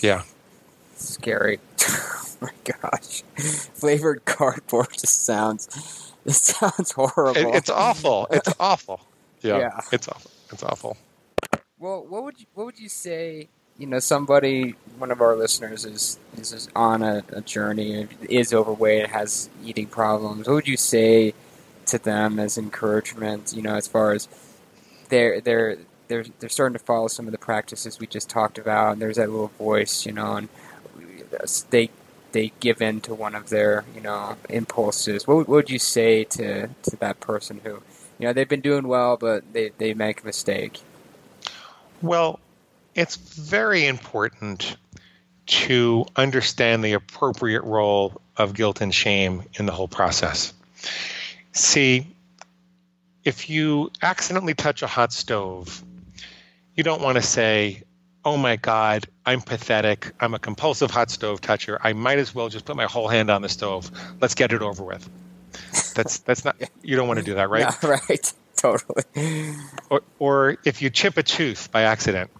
yeah. Scary. [laughs] oh my gosh. Flavored cardboard just [laughs] sounds it sounds horrible. It, it's awful. It's [laughs] awful. Yeah, Yeah. It's awful. It's awful. Well, what would you, what would you say? You know, somebody, one of our listeners is is is on a, a journey, is overweight, has eating problems. What would you say to them as encouragement? You know, as far as they're they're they're they're starting to follow some of the practices we just talked about, and there's that little voice, you know, and they they give in to one of their you know impulses. What, would- what would you say to to that person who, you know, they've been doing well, but they they make a mistake? Well, it's very important to understand the appropriate role of guilt and shame in the whole process. See, if you accidentally touch a hot stove, you don't want to say, Oh my God, I'm pathetic. I'm a compulsive hot stove toucher. I might as well just put my whole hand on the stove. Let's get it over with. That's that's not you don't want to do that, right? [laughs] Right. [laughs] Totally. or, or if you chip a tooth by accident,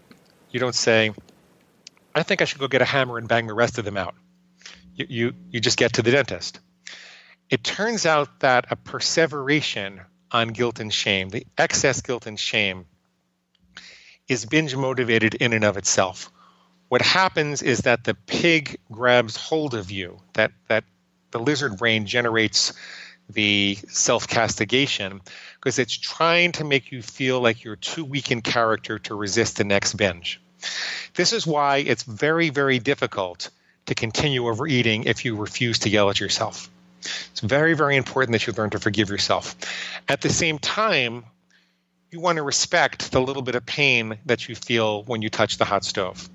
you don't say, "I think I should go get a hammer and bang the rest of them out." You you, you just get to the dentist. It turns out that a perseveration on guilt and shame, the excess guilt and shame, is binge motivated in and of itself. What happens is that the pig grabs hold of you, that that the lizard brain generates the self castigation because it's trying to make you feel like you're too weak in character to resist the next binge. This is why it's very, very difficult to continue overeating if you refuse to yell at yourself. It's very, very important that you learn to forgive yourself. At the same time, you want to respect the little bit of pain that you feel when you touch the hot stove.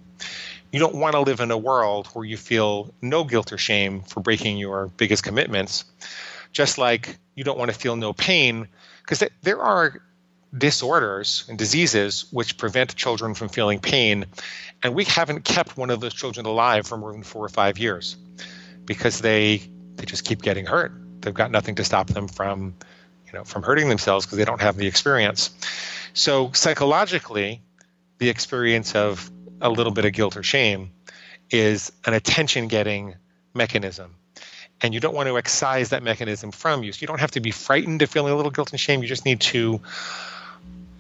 You don't want to live in a world where you feel no guilt or shame for breaking your biggest commitments, just like you don't want to feel no pain because there are disorders and diseases which prevent children from feeling pain and we haven't kept one of those children alive for more than four or five years because they they just keep getting hurt. They've got nothing to stop them from you know from hurting themselves because they don't have the experience. So psychologically the experience of a little bit of guilt or shame is an attention getting mechanism and you don't want to excise that mechanism from you. So you don't have to be frightened of feeling a little guilt and shame. You just need to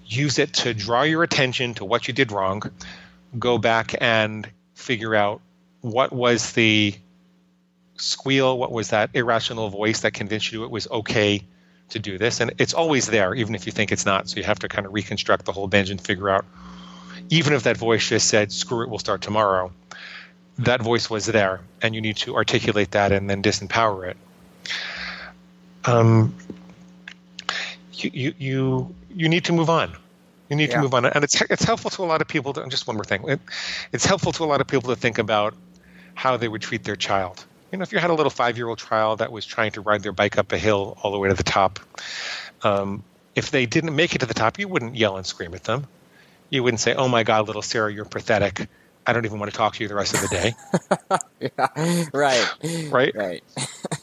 use it to draw your attention to what you did wrong, go back and figure out what was the squeal, what was that irrational voice that convinced you it was okay to do this. And it's always there, even if you think it's not. So you have to kind of reconstruct the whole binge and figure out, even if that voice just said, screw it, we'll start tomorrow that voice was there, and you need to articulate that and then disempower it. Um, you, you you you need to move on. You need Yeah. to move on, and it's it's helpful to a lot of people. To, just one more thing, it, it's helpful to a lot of people to think about how they would treat their child. You know, if you had a little five-year-old child that was trying to ride their bike up a hill all the way to the top, um, if they didn't make it to the top, you wouldn't yell and scream at them. You wouldn't say, "Oh my God, little Sarah, you're pathetic. I don't even want to talk to you the rest of the day." [laughs] yeah. Right. Right. Right.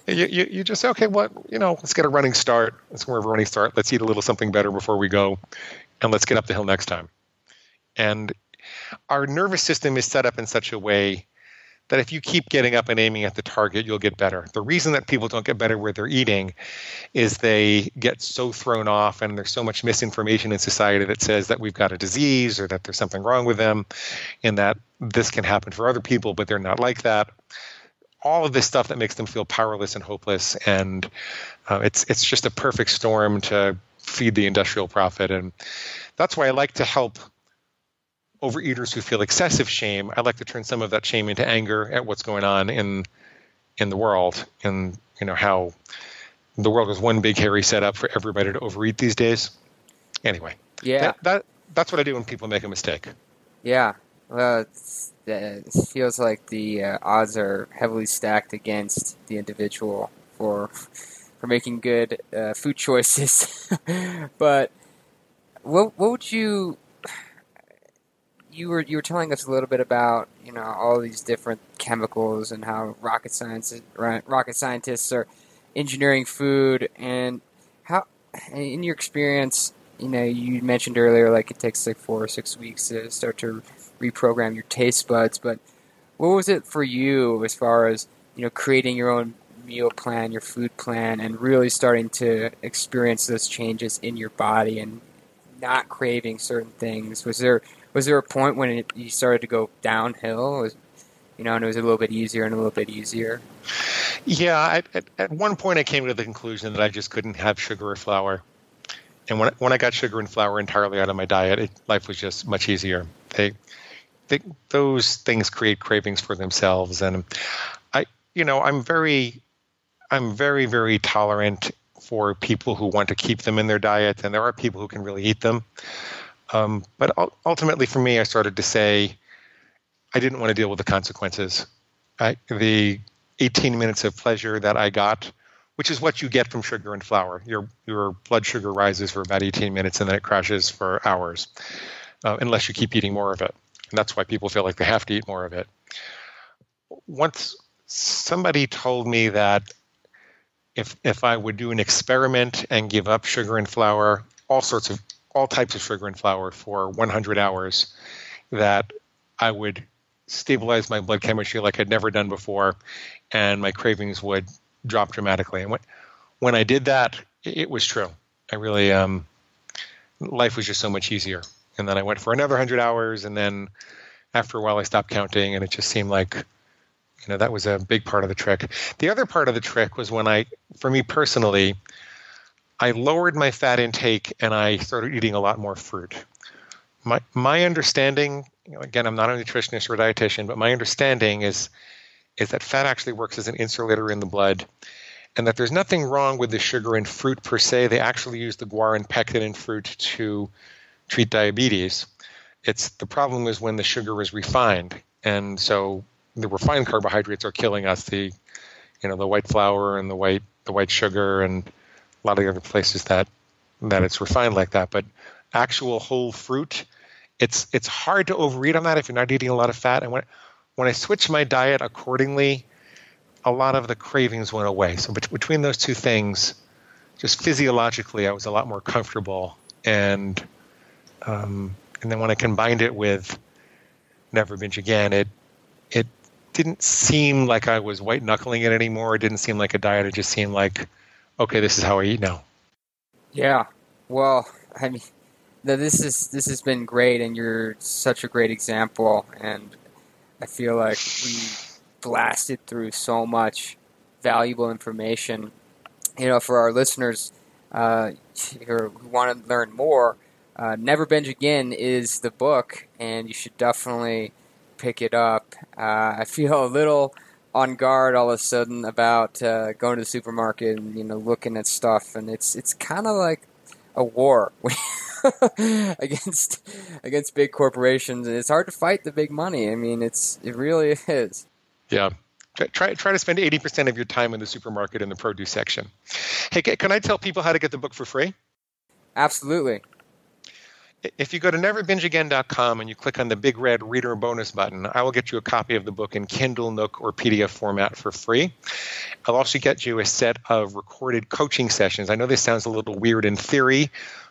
you, you, you just say, okay, what you know, let's get a running start. Let's have a running start. Let's eat a little something better before we go, and let's get up the hill next time. And our nervous system is set up in such a way that if you keep getting up and aiming at the target, you'll get better. The reason that people don't get better where they're eating is they get so thrown off, and there's so much misinformation in society that says that we've got a disease or that there's something wrong with them, and that this can happen for other people, but they're not like that all of this stuff that makes them feel powerless and hopeless and uh, it's it's just a perfect storm to feed the industrial profit and that's why I like to help overeaters who feel excessive shame I like to turn some of that shame into anger at what's going on in in the world and you know how the world is one big hairy setup for everybody to overeat these days anyway Yeah. that, that that's what I do when people make a mistake Yeah. Well, it's, uh, it feels like the uh, odds are heavily stacked against the individual for for making good uh, food [laughs] choices. but what what would you you were you were telling us a little bit about you know all these different chemicals and how rocket science rocket scientists are engineering food and how in your experience you know you mentioned earlier like it takes like four or six weeks to start to reprogram your taste buds but what was it for you as far as you know creating your own meal plan your food plan and really starting to experience those changes in your body and not craving certain things? Was there was there a point when it, you started to go downhill? Was, you know, and it was a little bit easier and a little bit easier. Yeah, I, at, at one point I came to the conclusion that I just couldn't have sugar or flour, and when when I got sugar and flour entirely out of my diet, it, life was just much easier. They, they, those things create cravings for themselves, and I, you know, I'm very, I'm very very tolerant for people who want to keep them in their diet, and there are people who can really eat them. Um, but ultimately, for me, I started to say I didn't want to deal with the consequences. I, the 18 minutes of pleasure that I got, which is what you get from sugar and flour, your your blood sugar rises for about 18 minutes and then it crashes for hours, uh, unless you keep eating more of it. And that's why people feel like they have to eat more of it. Once somebody told me that if if I would do an experiment and give up sugar and flour, all sorts of all types of sugar and flour for 100 hours that I would stabilize my blood chemistry like I'd never done before, and my cravings would drop dramatically. And when, when I did that, it was true. I really, um, life was just so much easier. And then I went for another 100 hours, and then after a while, I stopped counting, and it just seemed like, you know, that was a big part of the trick. The other part of the trick was when I, for me personally, I lowered my fat intake and I started eating a lot more fruit. My my understanding, you know, again, I'm not a nutritionist or a dietitian, but my understanding is is that fat actually works as an insulator in the blood, and that there's nothing wrong with the sugar in fruit per se. They actually use the guar and pectin in fruit to treat diabetes. It's the problem is when the sugar is refined, and so the refined carbohydrates are killing us. The you know the white flour and the white the white sugar and a lot of the other places that that it's refined like that. But actual whole fruit, it's it's hard to overeat on that if you're not eating a lot of fat. And when when I switched my diet accordingly, a lot of the cravings went away. So between those two things, just physiologically, I was a lot more comfortable. And um, and then when I combined it with Never Binge Again, it it didn't seem like I was white knuckling it anymore. It didn't seem like a diet. It just seemed like okay, this is how I eat now. Yeah. Well, I mean, this is this has been great, and you're such a great example. And I feel like we blasted through so much valuable information. You know, for our listeners uh, who want to learn more, uh, Never Binge Again is the book, and you should definitely pick it up. Uh, I feel a little on guard all of a sudden about uh, going to the supermarket and you know looking at stuff, and it's it's kind of like a war [laughs] against against big corporations, and it's hard to fight the big money. I mean, it's it really [laughs] is. Yeah. Try, try to spend 80% of your time in the supermarket in the produce section. Hey, can I tell people how to get the book for free? Absolutely if you go to neverbingeagain.com and you click on the big red reader bonus button, I will get you a copy of the book in Kindle, Nook, or PDF format for free. I'll also get you a set of recorded coaching sessions. I know this sounds a little weird in theory,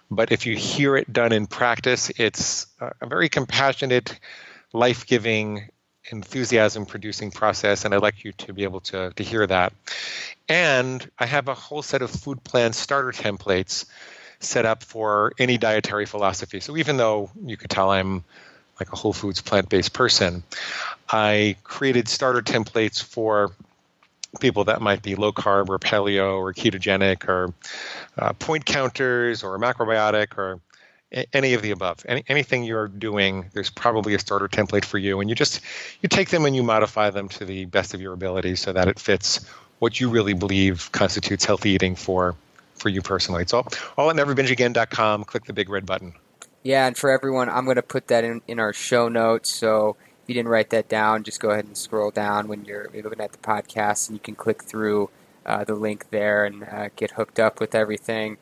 but if you hear it done in practice, it's a very compassionate, life giving, enthusiasm producing process, and I'd like you to be able to, to hear that. And I have a whole set of food plan starter templates set up for any dietary philosophy. So even though you could tell I'm like a whole foods plant based person, I created starter templates for people that might be low carb or paleo or ketogenic or uh, point counters or macrobiotic or any of the above any, anything you're doing there's probably a starter template for you and you just you take them and you modify them to the best of your ability so that it fits what you really believe constitutes healthy eating for for you personally. It's all, all at neverbingeagain.com. Click the big red button. Yeah, and for everyone, I'm going to put that in, in our show notes. So if you didn't write that down, just go ahead and scroll down when you're looking at the podcast, and you can click through uh, the link there and uh, get hooked up with everything.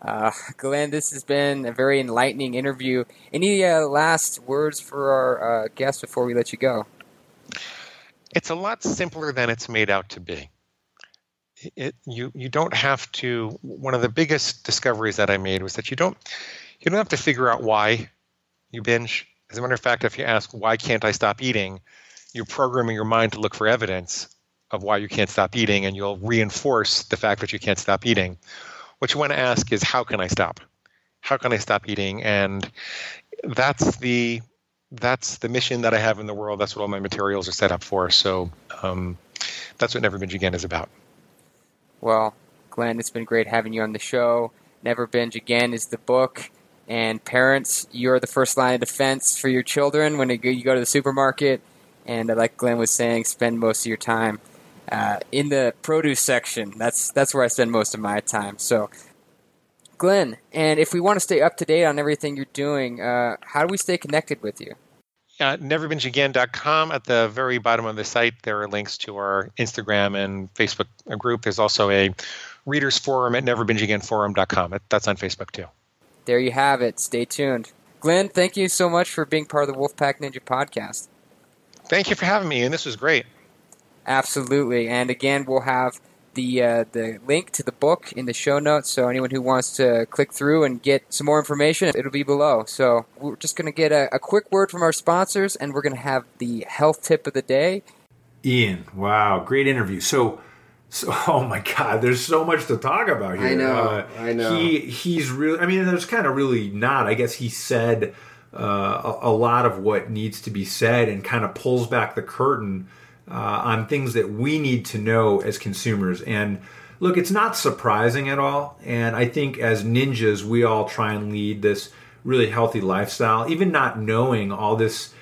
Uh, [laughs] Glenn, this has been a very enlightening interview. Any uh, last words for our uh, guests before we let you go? It's a lot simpler than it's made out to be. It, you you don't have to. One of the biggest discoveries that I made was that you don't you don't have to figure out why you binge. As a matter of fact, if you ask why can't I stop eating, you're programming your mind to look for evidence of why you can't stop eating, and you'll reinforce the fact that you can't stop eating. What you want to ask is how can I stop? How can I stop eating? And that's the that's the mission that I have in the world. That's what all my materials are set up for. So um, that's what Never Binge Again is about. Well, Glenn, it's been great having you on the show. Never Binge Again is the book. And parents, you're the first line of defense for your children when you go to the supermarket. And like Glenn was saying, spend most of your time uh, in the produce section. That's that's where I spend most of my time. So, Glenn, and if we want to stay up to date on everything you're doing, uh, how do we stay connected with you? Uh, neverbingeagain.com. At the very bottom of the site, there are links to our Instagram and Facebook group. There's also a readers forum at neverbingeagainforum.com. That's on Facebook too. There you have it. Stay tuned. Glenn, thank you so much for being part of the Wolfpack Ninja podcast. Thank you for having me, and this was great. Absolutely. And again, we'll have the uh, the link to the book in the show notes. So anyone who wants to click through and get some more information, it'll be below. So we're just going to get a, a quick word from our sponsors, and we're going to have the health tip of the day. Ian, wow, great interview. So. So, [laughs] oh my God, there's so much to talk about here. I know, Uh, I know. He he's really. I mean, there's kind of really not. I guess he said uh, a, a lot of what needs to be said and kind of pulls back the curtain uh, on things that we need to know as consumers. And look, it's not surprising at all. And I think as ninjas, we all try and lead this really healthy lifestyle, even not knowing all this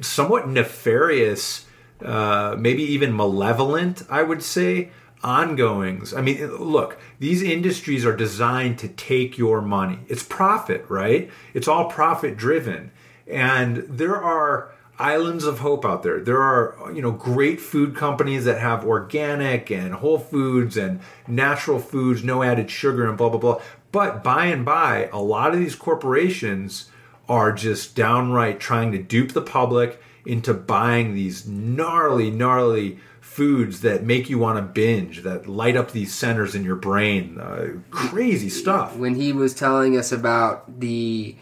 somewhat nefarious, uh, maybe even malevolent, I would say, ongoings. I mean, look, these industries are designed to take your money. It's profit, right? It's all profit driven. And there are islands of hope out there. There are, you know, great food companies that have organic and whole foods and natural foods, no added sugar and blah blah blah. But by and by, a lot of these corporations are just downright trying to dupe the public into buying these gnarly, gnarly foods that make you want to binge, that light up these centers in your brain. Uh, crazy stuff. When he was telling us about the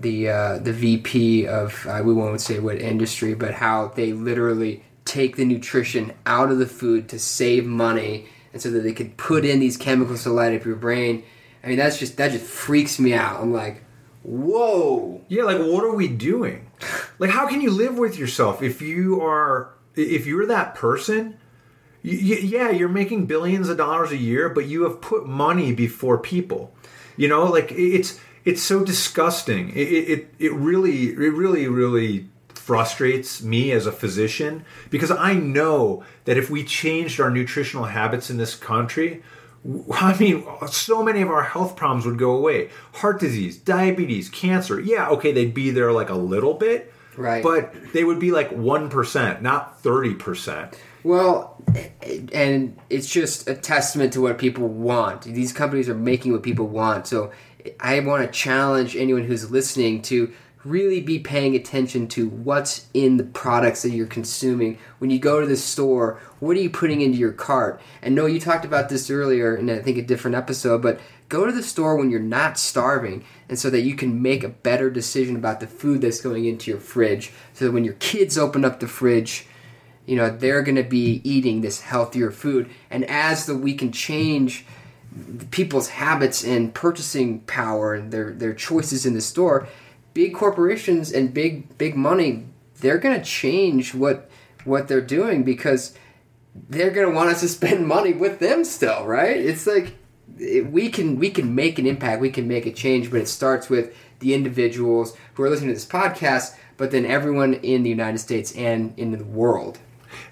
the uh, the VP of uh, we won't say what industry, but how they literally take the nutrition out of the food to save money, and so that they could put in these chemicals to light up your brain. I mean, that's just that just freaks me out. I'm like, whoa. Yeah, like what are we doing? Like, how can you live with yourself if you are if you're that person? yeah, you're making billions of dollars a year, but you have put money before people. You know, like it's it's so disgusting. It it, it really it really really frustrates me as a physician because I know that if we changed our nutritional habits in this country, [laughs] I mean, so many of our health problems would go away. Heart disease, diabetes, cancer. Yeah, okay, they'd be there like a little bit, Right. But they would be like 1%, not 30%. Well, and it's just a testament to what people want. These companies are making what people want. So I want to challenge anyone who's listening to really be paying attention to what's in the products that you're consuming. When you go to the store, what are you putting into your cart? And no, you talked about this earlier in I think a different episode, but go to the store when you're not starving and so that you can make a better decision about the food that's going into your fridge. So that when your kids open up the fridge, you know they're going to be eating this healthier food and as the we can change people's habits and purchasing power and their their choices in the store big corporations and big big money they're going to change what what they're doing because they're going to want us to spend [laughs] money with them still right? It's like it, we can we can make an impact we can make a change but it starts with the individuals who are listening to this podcast but then everyone in the United States and in the world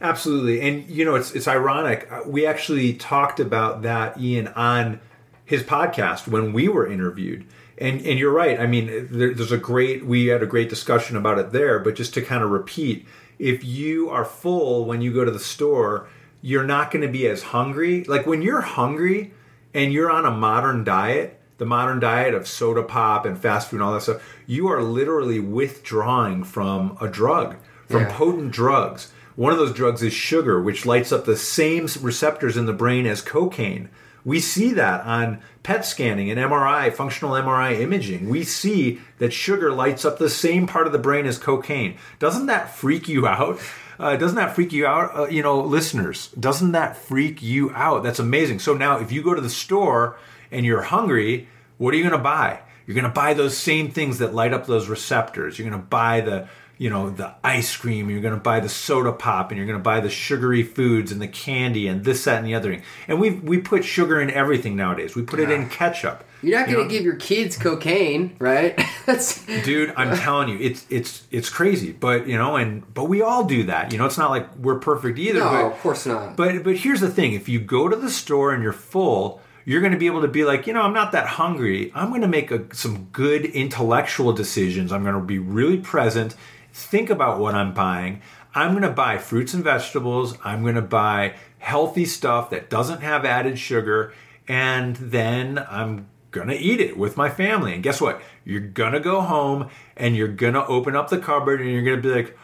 Absolutely. And you know, it's it's ironic. Uh, We actually talked about that Ian on his podcast when we were interviewed. And and you're right. I mean, there, there's a great we had a great discussion about it there, but just to kind of repeat, if you are full when you go to the store, you're not going to be as hungry. Like when you're hungry and you're on a modern diet, the the modern diet of soda pop and fast food and all that stuff, you are literally withdrawing from a drug, from Yeah. potent drugs. One of those drugs is sugar, which lights up the same receptors in the brain as cocaine. We see that on PET scanning and MRI, functional MRI imaging. We see that sugar lights up the same part of the brain as cocaine. Doesn't that freak you out? Uh, doesn't that freak you out, uh, you know, listeners? Doesn't that freak you out? That's amazing. So now, if you go to the store and you're hungry, what are you going to buy? You're going to buy those same things that light up those receptors. You're going to buy the you know the ice cream you're going to buy the soda pop and you're going to buy the sugary foods and the candy and this that and the other thing and we we put sugar in everything nowadays we put it in ketchup You're not You going to give your kids cocaine, right? [laughs] Dude i'm telling you it's it's it's crazy but you know and but we all do that you know it's not like we're perfect either no, but of course not. but but here's the thing: if you go to the store and you're full, you're going to be able to be like, you know, I'm not that hungry. I'm going to make a, some good intellectual decisions. I'm going to be really present. Think about what I'm buying. I'm going to buy fruits and vegetables. I'm going to buy healthy stuff that doesn't have added sugar, and then I'm gonna eat it with my family. And guess what? You're gonna go home and you're gonna open up the cupboard and you're gonna be like,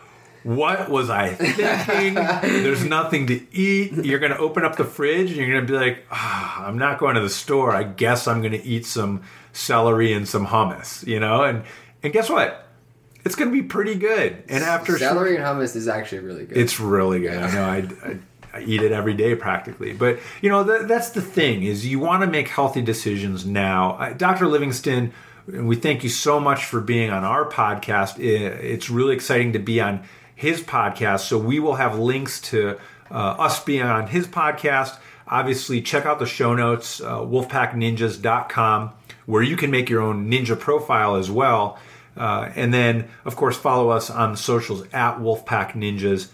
what was I thinking? There's nothing to eat. You're going to open up the fridge and you're going to be like, ah, I'm not going to the store. I guess I'm going to eat some celery and some hummus, you know? And and guess what? It's going to be pretty good. And after Celery and hummus is actually really good. it's really good. I know. I, I, I eat it every day practically. But you know, th- that's the thing is you want to make healthy decisions now. Dr. Livingston, we thank you so much for being on our podcast. It's really exciting to be on his podcast. So we will have links to uh, us being on his podcast. Obviously, check out the show notes, uh, wolfpackninjas.com, where you can make your own ninja profile as well. Uh, and then, of course, follow us on the socials at Wolfpack Ninjas.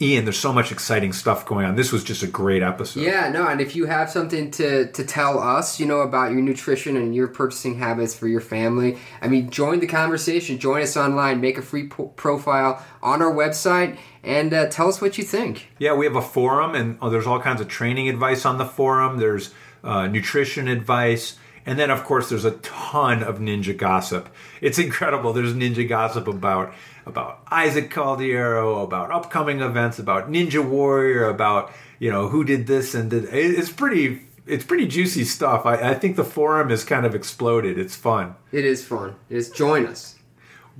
Ian, there's so much exciting stuff going on. This was just a great episode. Yeah, no, and if you have something to, to tell us, you know, about your nutrition and your purchasing habits for your family, I mean, join the conversation. Join us online. Make a free po- profile on our website and uh, tell us what you think. Yeah, we have a forum, and oh, there's all kinds of training advice on the forum. There's uh, nutrition advice. And then, of course, there's a ton of ninja gossip. It's incredible. There's ninja gossip about about Isaac Caldiero, about upcoming events, about Ninja Warrior, about you know who did this and did. It's pretty. It's pretty juicy stuff. I, I think the forum has kind of exploded. It's fun. It is fun. It is join us.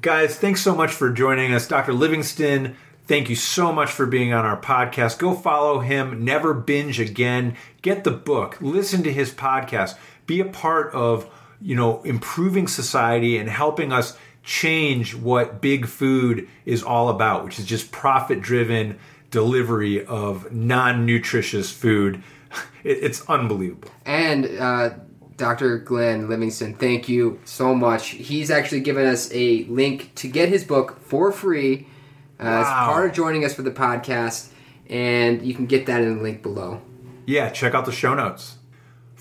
Guys, thanks so much for joining us. Dr. Livingston, thank you so much for being on our podcast. Go follow him, Never Binge Again. Get the book, listen to his podcast, be a part of, you know, improving society and helping us change what big food is all about, which is just profit-driven delivery of non-nutritious food. [laughs] It, it's unbelievable. And uh, Dr. Glenn Livingston, thank you so much. He's actually given us a link to get his book for free uh, as Wow. part of joining us for the podcast, and you can get that in the link below. Yeah, check out the show notes.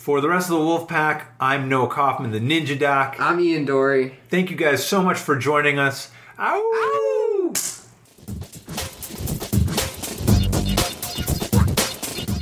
For the rest of the Wolf Pack, I'm Noah Kaufman, the Ninja Doc. I'm Ian Dory. Thank you guys so much for joining us. Ow!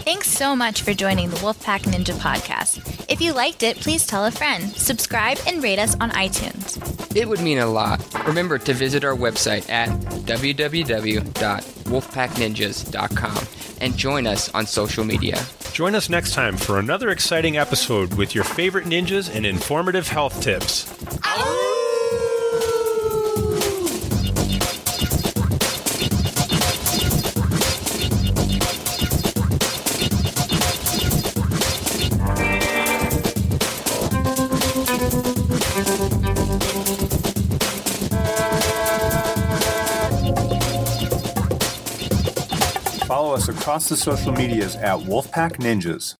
Thanks so much for joining the Wolfpack Ninja podcast. If you liked it, please tell a friend, subscribe, and rate us on iTunes. It would mean a lot. Remember to visit our website at www.wolfpackninjas.com and join us on social media. Join us next time for another exciting episode with your favorite ninjas and informative health tips. Follow across the social medias at Wolfpack Ninjas.